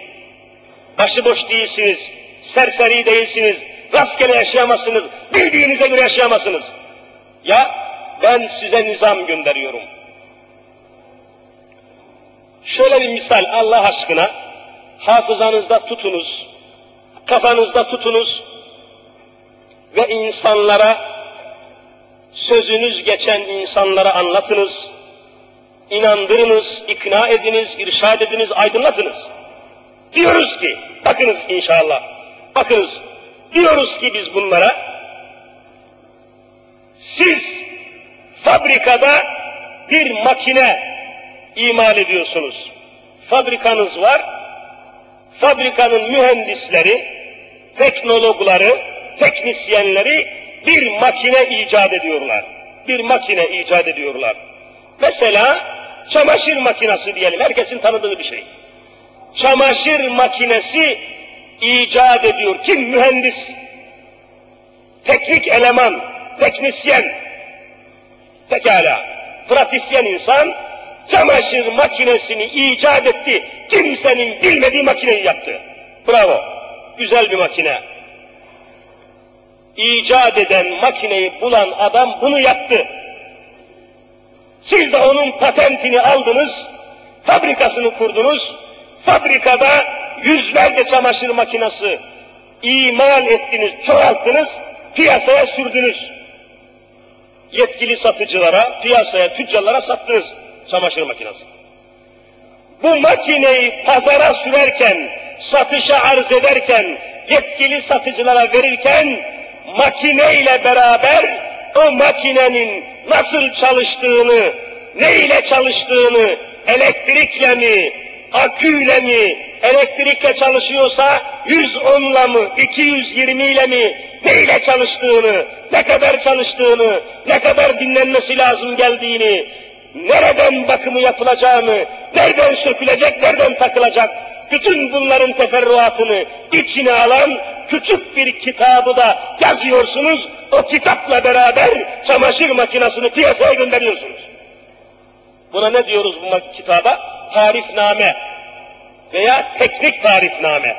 B: Başıboş değilsiniz, serseri değilsiniz, rastgele yaşayamazsınız, bildiğinize göre yaşayamazsınız. Ya ben size nizam gönderiyorum. Şöyle bir misal Allah aşkına, hafızanızda tutunuz, kafanızda tutunuz ve insanlara, sözünüz geçen insanlara anlatınız, inandırınız, ikna ediniz, irşad ediniz, aydınlatınız. Diyoruz ki, bakınız inşallah, bakınız, diyoruz ki biz bunlara, siz fabrikada bir makine imal ediyorsunuz. Fabrikanız var, fabrikanın mühendisleri, teknologları, teknisyenleri bir makine icat ediyorlar. Bir makine icat ediyorlar. Mesela çamaşır makinesi diyelim, herkesin tanıdığı bir şey. Çamaşır makinesi icat ediyor. Kim? Mühendis. Teknik eleman, teknisyen. Pekala. Pratisyen insan çamaşır makinesini icat etti. Kimsenin bilmediği makineyi yaptı. Bravo. Güzel bir makine. İcat eden makineyi bulan adam bunu yaptı. Siz de onun patentini aldınız, fabrikasını kurdunuz, fabrikada yüzlerce çamaşır makinesi imal ettiniz, çoğalttınız, piyasaya sürdünüz. Yetkili satıcılara, piyasaya, tüccarlara sattınız çamaşır makinesi. Bu makineyi pazara sürerken, satışa arz ederken, yetkili satıcılara verirken, makineyle beraber o makinenin nasıl çalıştığını, ne ile çalıştığını, elektrikle mi, aküyle mi, elektrikle çalışıyorsa 110'la mı, 220 ile mi, ne ile çalıştığını, ne kadar çalıştığını, ne kadar dinlenmesi lazım geldiğini, nereden bakımı yapılacağını, nereden sökülecek, nereden takılacak, bütün bunların teferruatını içine alan küçük bir kitabı da yazıyorsunuz, o kitapla beraber çamaşır makinesini piyasaya gönderiyorsunuz. Buna ne diyoruz bu kitaba? Tarifname veya teknik tarifname.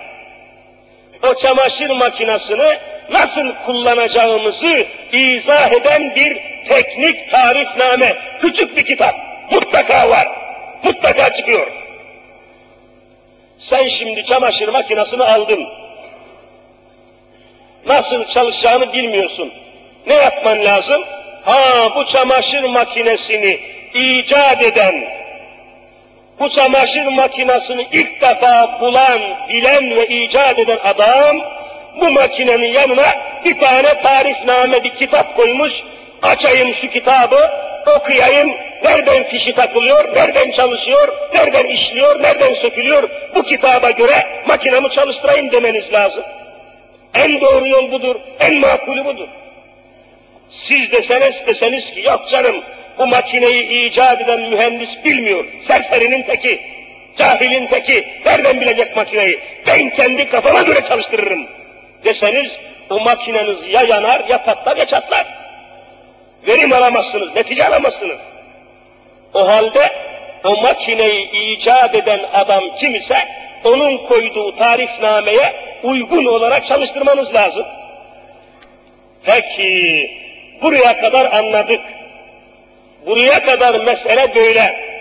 B: O çamaşır makinesini nasıl kullanacağımızı izah eden bir teknik tarifname, küçük bir kitap. Mutlaka var, mutlaka çıkıyor. Sen şimdi çamaşır makinesini aldın. Nasıl çalışacağını bilmiyorsun. Ne yapman lazım? Ha bu çamaşır makinesini icat eden, bu çamaşır makinesini ilk defa bulan, bilen ve icat eden adam, bu makinenin yanına bir tane tarifname bir kitap koymuş, açayım şu kitabı, okuyayım, nereden fişi takılıyor, nereden çalışıyor, nereden işliyor, nereden sökülüyor, bu kitaba göre makinamı çalıştırayım demeniz lazım. En doğru yol budur, en makulü budur. Siz deseniz deseniz ki yok canım bu makineyi icat eden mühendis bilmiyor, serserinin teki, cahilin teki, nereden bilecek makineyi, ben kendi kafama göre çalıştırırım deseniz o makineniz ya yanar ya patlar ya çatlar. Verim alamazsınız, netice alamazsınız. O halde o makineyi icat eden adam kim ise onun koyduğu tarifnameye uygun olarak çalıştırmanız lazım. Peki, buraya kadar anladık. Buraya kadar mesele böyle.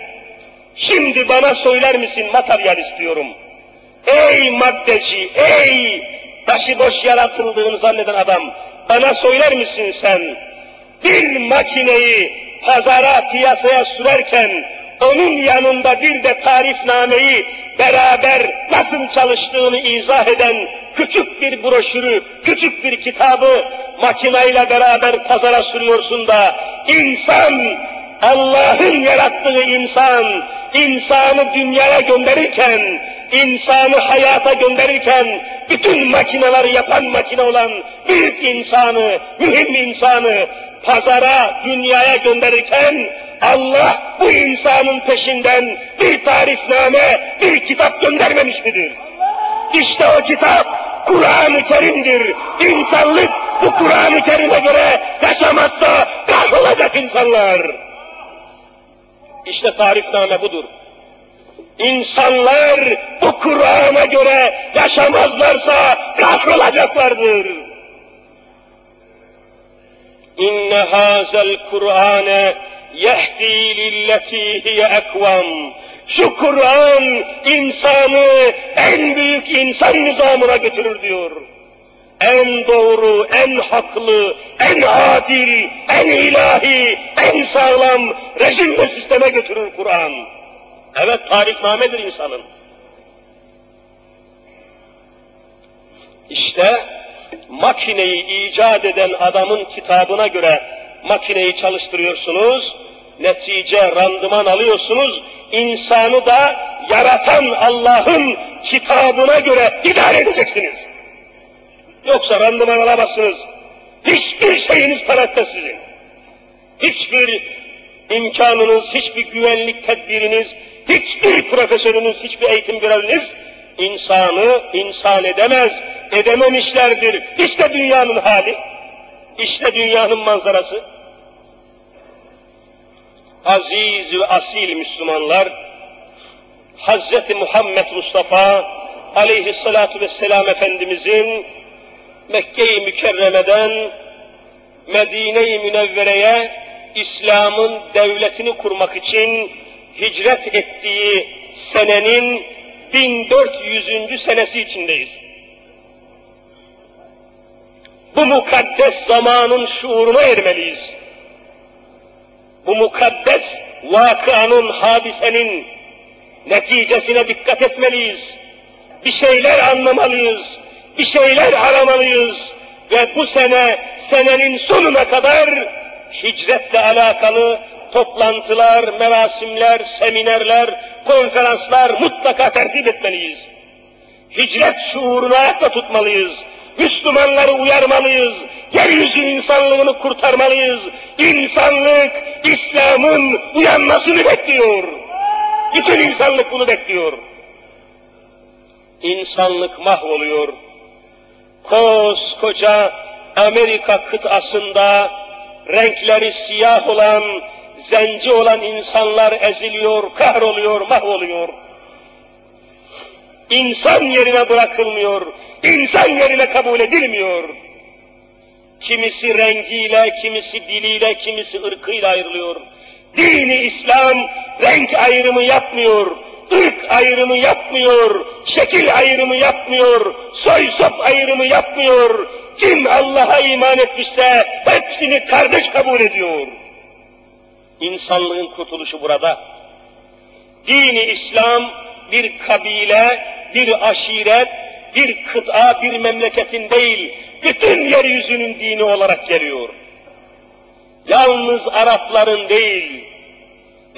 B: Şimdi bana söyler misin materyal istiyorum. Ey maddeci, ey başıboş yaratıldığını zanneden adam, bana söyler misin sen, bir makineyi pazara, piyasaya sürerken, onun yanında bir de tarifnameyi beraber nasıl çalıştığını izah eden küçük bir broşürü, küçük bir kitabı makineyle beraber pazara sürüyorsun da insan, Allah'ın yarattığı insan, insanı dünyaya gönderirken, insanı hayata gönderirken, bütün makineleri yapan makine olan büyük insanı, mühim insanı pazara, dünyaya gönderirken, Allah bu insanın peşinden bir tarifname, bir kitap göndermemiş midir? İşte o kitap Kur'an-ı Kerim'dir. İnsanlık bu Kur'an-ı Kerim'e göre yaşamazsa kahrolacak insanlar. İşte tarifname budur. İnsanlar bu Kur'an'a göre yaşamazlarsa kahrolacaklardır. İnne hazel Kur'ane yehdi lilleti hiye ekvam. Şu Kur'an insanı en büyük insan nizamına götürür diyor. En doğru, en haklı, en adil, en ilahi, en sağlam rejim ve sisteme götürür Kur'an. Evet tarihnamedir insanın. İşte makineyi icat eden adamın kitabına göre makineyi çalıştırıyorsunuz, netice, randıman alıyorsunuz, insanı da yaratan Allah'ın kitabına göre idare edeceksiniz. Yoksa randıman alamazsınız. Hiçbir şeyiniz paratta sizin. Hiçbir imkanınız, hiçbir güvenlik tedbiriniz, hiçbir profesörünüz, hiçbir eğitim görevliniz insanı insan edemez, edememişlerdir. İşte dünyanın hali, işte dünyanın manzarası. Aziz ve asil Müslümanlar, Hazreti Muhammed Mustafa aleyhissalatu vesselam Efendimizin Mekke-i Mükerreme'den Medine-i Münevvere'ye İslam'ın devletini kurmak için hicret ettiği senenin 1400. senesi içindeyiz. Bu mukaddes zamanın şuuruna ermeliyiz. Bu mukaddes vakanın, hadisenin neticesine dikkat etmeliyiz. Bir şeyler anlamalıyız, bir şeyler aramalıyız ve bu sene, senenin sonuna kadar hicretle alakalı toplantılar, merasimler, seminerler, konferanslar mutlaka tertip etmeliyiz. Hicret şuurunu ayakta tutmalıyız. Müslümanları uyarmalıyız. Yeryüzü insanlığını kurtarmalıyız. İnsanlık, İslam'ın uyanmasını bekliyor. Bütün insanlık bunu bekliyor. İnsanlık mahvoluyor. Koskoca Amerika kıtasında renkleri siyah olan, zenci olan insanlar eziliyor, kahroluyor, mahvoluyor. İnsan yerine bırakılmıyor, insan yerine kabul edilmiyor. Kimisi rengiyle, kimisi diliyle, kimisi ırkıyla ayrılıyor. Dini İslam renk ayrımı yapmıyor, ırk ayrımı yapmıyor, şekil ayrımı yapmıyor, soy sop ayrımı yapmıyor. Kim Allah'a iman etmişse hepsini kardeş kabul ediyor. İnsanlığın kurtuluşu burada. Dini İslam bir kabile, bir aşiret, bir kıta, bir memleketin değil, bütün yeryüzünün dini olarak geliyor. yalnız Arapların değil,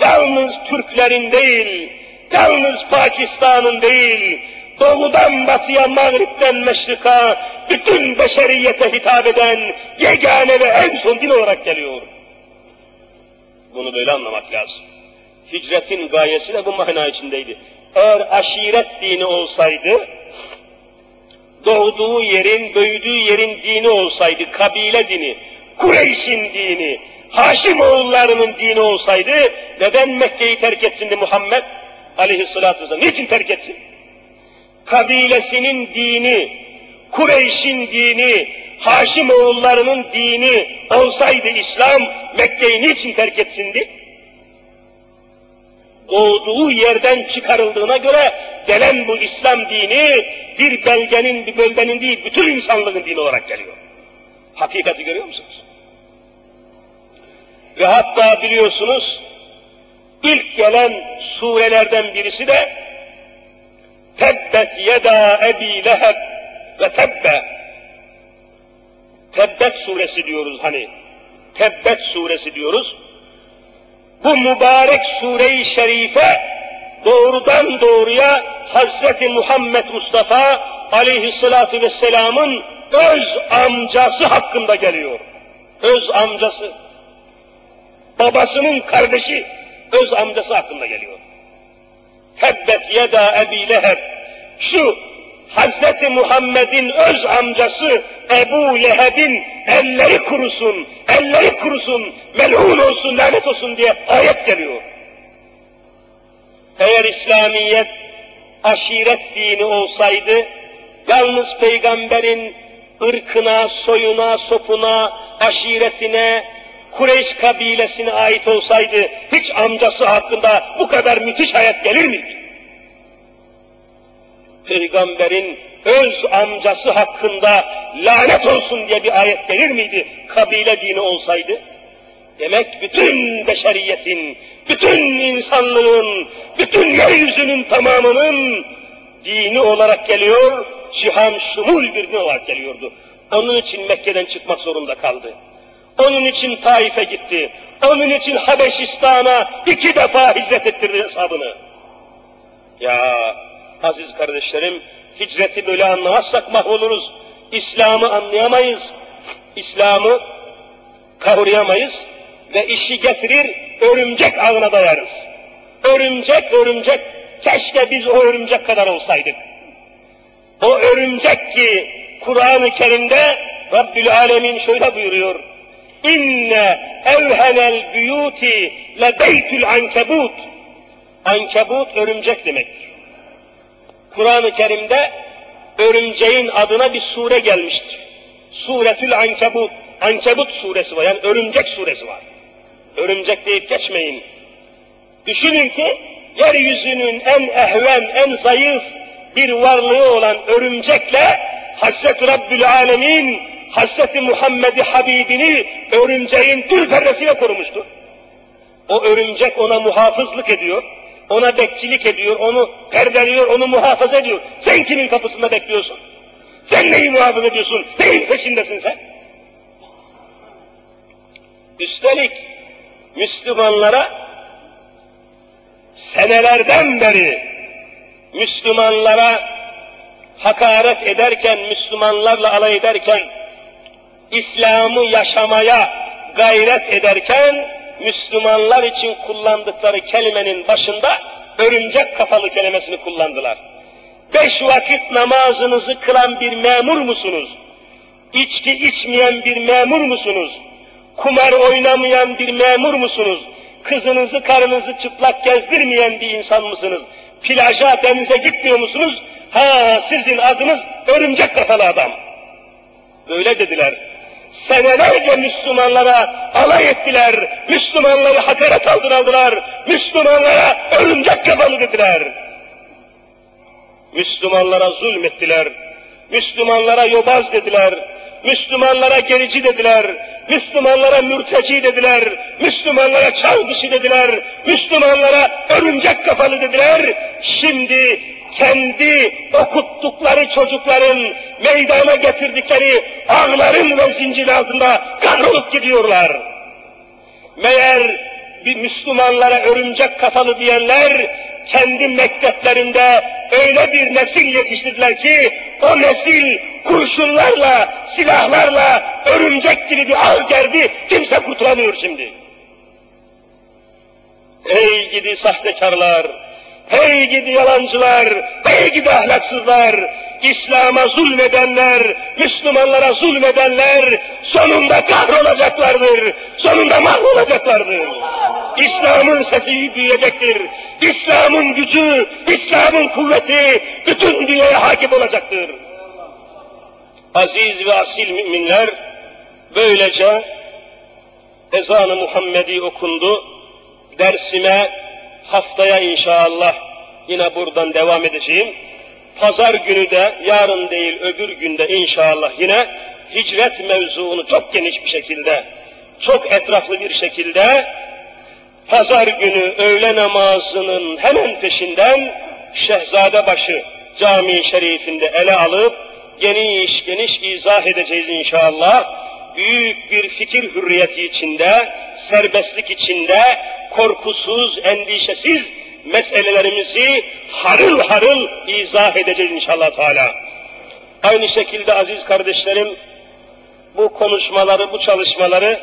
B: yalnız Türklerin değil, yalnız Pakistan'ın değil, doğudan batıya, mağripten meşrika, bütün beşeriyete hitap eden yegane ve en son din olarak geliyor. Bunu böyle anlamak lazım. Hicretin gayesi de bu mana içindeydi. Eğer aşiret dini olsaydı, doğduğu yerin, büyüdüğü yerin dini olsaydı, kabile dini, Kureyş'in dini, Haşim oğullarının dini olsaydı, neden Mekke'yi terk etsin Muhammed aleyhissalatü vesselam? Niçin terk etsin? Kabilesinin dini, Kureyş'in dini, Haşim oğullarının dini olsaydı İslam, Mekke'yi niçin terk etsindi? Doğduğu yerden çıkarıldığına göre gelen bu İslam dini bir belgenin, bir bölgenin değil, bütün insanlığın dini olarak geliyor. Hakikati görüyor musunuz? Ve hatta biliyorsunuz, ilk gelen surelerden birisi de Tebbet yeda ebi leheb ve tebbe. Tebbet suresi diyoruz hani. Tebbet suresi diyoruz. Bu mübarek sure-i şerife doğrudan doğruya Hazreti Muhammed Mustafa aleyhissalatü vesselamın öz amcası hakkında geliyor. Öz amcası. Babasının kardeşi öz amcası hakkında geliyor. Tebbet yeda ebi leheb. Şu Hazreti Muhammed'in öz amcası Ebu Leheb'in elleri kurusun, elleri kurusun, melun olsun, lanet olsun diye ayet geliyor. Eğer İslamiyet aşiret dini olsaydı, yalnız peygamberin ırkına, soyuna, sopuna, aşiretine, Kureyş kabilesine ait olsaydı, hiç amcası hakkında bu kadar müthiş hayat gelir miydi? Peygamberin öz amcası hakkında lanet olsun diye bir ayet gelir miydi? Kabile dini olsaydı. Demek bütün beşeriyetin, bütün insanlığın, bütün yeryüzünün tamamının dini olarak geliyor, cihan şumul bir din olarak geliyordu. Onun için Mekke'den çıkmak zorunda kaldı. Onun için Taif'e gitti. Onun için Habeşistan'a iki defa hicret ettirdi hesabını. Ya aziz kardeşlerim, hicreti böyle anlamazsak mahvoluruz. İslam'ı anlayamayız. İslam'ı kavrayamayız ve işi getirir, örümcek ağına dayarız. Örümcek, örümcek, keşke biz o örümcek kadar olsaydık. O örümcek ki Kur'an-ı Kerim'de Rabbül Alemin şöyle buyuruyor. İnne evhenel büyuti le beytül ankebut. Ankebut örümcek demek. Kur'an-ı Kerim'de örümceğin adına bir sure gelmiştir. Suretül Ankebut, Ankebut suresi var. Yani örümcek suresi var. Örümcek deyip geçmeyin. Düşünün ki yeryüzünün en ehven, en zayıf bir varlığı olan örümcekle Hazreti Rabbül Alemin Hazreti Muhammed'i Habibini örümceğin tül perresiyle korumuştu. O örümcek ona muhafızlık ediyor ona bekçilik ediyor, onu perdeliyor, onu muhafaza ediyor. Sen kimin kapısında bekliyorsun? Sen neyi muhafaza ediyorsun? Neyin peşindesin sen? Üstelik Müslümanlara senelerden beri Müslümanlara hakaret ederken, Müslümanlarla alay ederken, İslam'ı yaşamaya gayret ederken, Müslümanlar için kullandıkları kelimenin başında örümcek kafalı kelimesini kullandılar. Beş vakit namazınızı kılan bir memur musunuz? İçki içmeyen bir memur musunuz? Kumar oynamayan bir memur musunuz? Kızınızı, karınızı çıplak gezdirmeyen bir insan mısınız? Plaja, denize gitmiyor musunuz? Ha sizin adınız örümcek kafalı adam. Böyle dediler senelerce Müslümanlara alay ettiler, Müslümanları hakaret altına Müslümanlara örümcek kafalı dediler. Müslümanlara zulmettiler, Müslümanlara yobaz dediler, Müslümanlara gerici dediler, Müslümanlara mürteci dediler, Müslümanlara çağ dışı dediler, Müslümanlara örümcek kafalı dediler. Şimdi kendi okuttukları çocukların meydana getirdikleri ağların ve zincir altında kahrolup gidiyorlar. Meğer bir Müslümanlara örümcek kafalı diyenler kendi mekteplerinde öyle bir nesil yetiştirdiler ki o nesil kurşunlarla, silahlarla örümcek gibi bir ağ gerdi, kimse kurtulamıyor şimdi. Ey gidi sahtekarlar, hey gidi yalancılar, hey gidi ahlaksızlar, İslam'a zulmedenler, Müslümanlara zulmedenler sonunda kahrolacaklardır, sonunda mahvolacaklardır. İslam'ın sesi büyüyecektir, İslam'ın gücü, İslam'ın kuvveti bütün dünyaya hakim olacaktır. Aziz ve asil müminler, böylece ezan-ı Muhammedi okundu, dersime haftaya inşallah yine buradan devam edeceğim. Pazar günü de yarın değil öbür günde inşallah yine hicret mevzuunu çok geniş bir şekilde, çok etraflı bir şekilde pazar günü öğle namazının hemen peşinden Şehzadebaşı Camii Şerifinde ele alıp geniş geniş izah edeceğiz inşallah. Büyük bir fikir hürriyeti içinde, serbestlik içinde, korkusuz, endişesiz meselelerimizi harıl harıl izah edeceğiz inşallah Teala. Aynı şekilde aziz kardeşlerim, bu konuşmaları, bu çalışmaları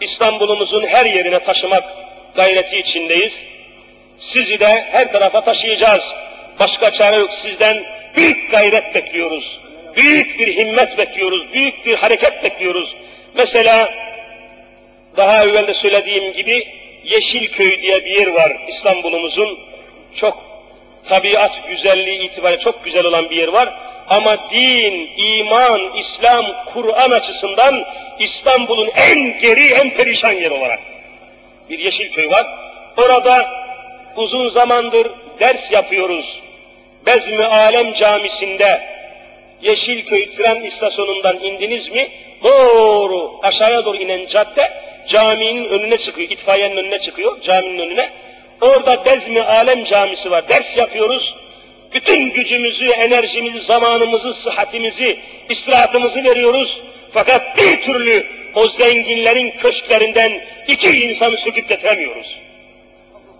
B: İstanbul'umuzun her yerine taşımak gayreti içindeyiz. Sizi de her tarafa taşıyacağız. Başka çare yok. Sizden büyük gayret bekliyoruz. Büyük bir himmet bekliyoruz. Büyük bir hareket bekliyoruz. Mesela daha evvel de söylediğim gibi Yeşilköy diye bir yer var İstanbul'umuzun. Çok tabiat güzelliği itibariyle çok güzel olan bir yer var. Ama din, iman, İslam, Kur'an açısından İstanbul'un en geri, en perişan yer olarak bir Yeşilköy var. Orada uzun zamandır ders yapıyoruz. Bezmi Alem Camisi'nde Yeşilköy tren istasyonundan indiniz mi doğru aşağıya doğru inen cadde caminin önüne çıkıyor, itfaiyenin önüne çıkıyor, caminin önüne. Orada Bezmi Alem Camisi var, ders yapıyoruz. Bütün gücümüzü, enerjimizi, zamanımızı, sıhhatimizi, istirahatımızı veriyoruz. Fakat bir türlü o zenginlerin köşklerinden iki insanı söküp getiremiyoruz.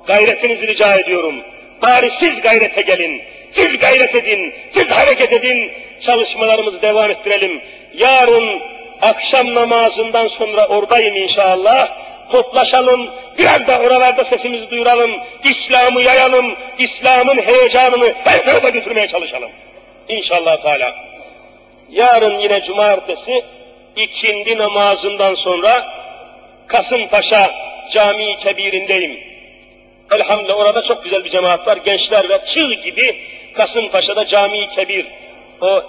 B: Gayretinizi rica ediyorum. Bari siz gayrete gelin. Siz gayret edin. Siz hareket edin. Çalışmalarımızı devam ettirelim. Yarın akşam namazından sonra oradayım inşallah. Toplaşalım, biraz da oralarda sesimizi duyuralım, İslam'ı yayalım, İslam'ın heyecanını her tarafa götürmeye çalışalım. İnşallah Teala. Yarın yine cumartesi ikindi namazından sonra Kasımpaşa Camii Kebir'indeyim. Elhamdülillah orada çok güzel bir cemaat var. Gençler ve çığ gibi Kasımpaşa'da Camii Kebir. O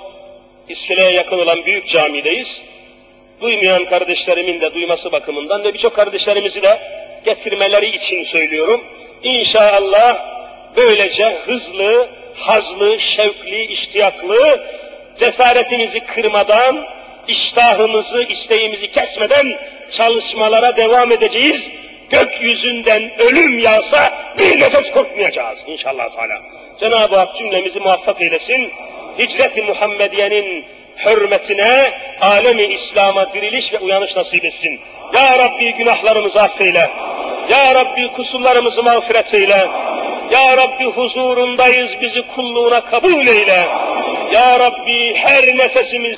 B: iskeleye yakın olan büyük camideyiz. Duymayan kardeşlerimin de duyması bakımından ve birçok kardeşlerimizi de getirmeleri için söylüyorum. İnşallah böylece hızlı, hazlı, şevkli, iştiyaklı, cesaretimizi kırmadan, iştahımızı, isteğimizi kesmeden çalışmalara devam edeceğiz. Gökyüzünden ölüm yağsa bir nefes korkmayacağız inşallah Teala. Cenab-ı Hak cümlemizi muvaffak eylesin. Hicret-i Muhammediye'nin hürmetine alemi İslam'a diriliş ve uyanış nasip etsin. Ya Rabbi günahlarımızı affeyle. Ya Rabbi kusurlarımızı mağfiret eyle. Ya Rabbi huzurundayız bizi kulluğuna kabul eyle. Ya Rabbi her nefesimiz